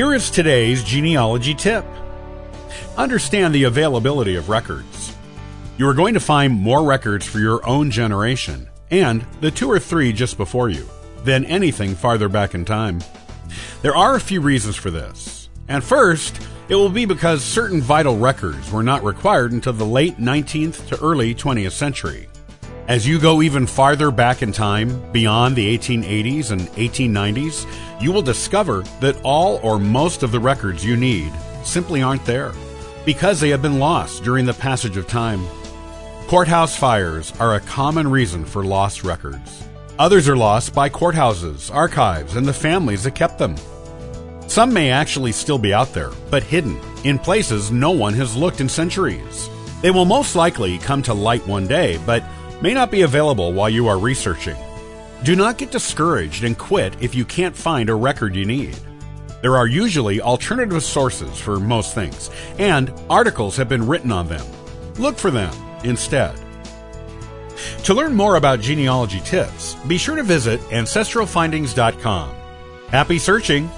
Here is today's genealogy tip. Understand the availability of records. You are going to find more records for your own generation and the two or three just before you than anything farther back in time. There are a few reasons for this. And first, it will be because certain vital records were not required until the late 19th to early 20th century. As you go even farther back in time, beyond the 1880s and 1890s, you will discover that all or most of the records you need simply aren't there because they have been lost during the passage of time. Courthouse fires are a common reason for lost records. Others are lost by courthouses, archives, and the families that kept them. Some may actually still be out there, but hidden in places no one has looked in centuries. They will most likely come to light one day, but may not be available while you are researching. Do not get discouraged and quit if you can't find a record you need. There are usually alternative sources for most things, and articles have been written on them. Look for them instead. To learn more about genealogy tips, be sure to visit ancestralfindings.com. Happy searching!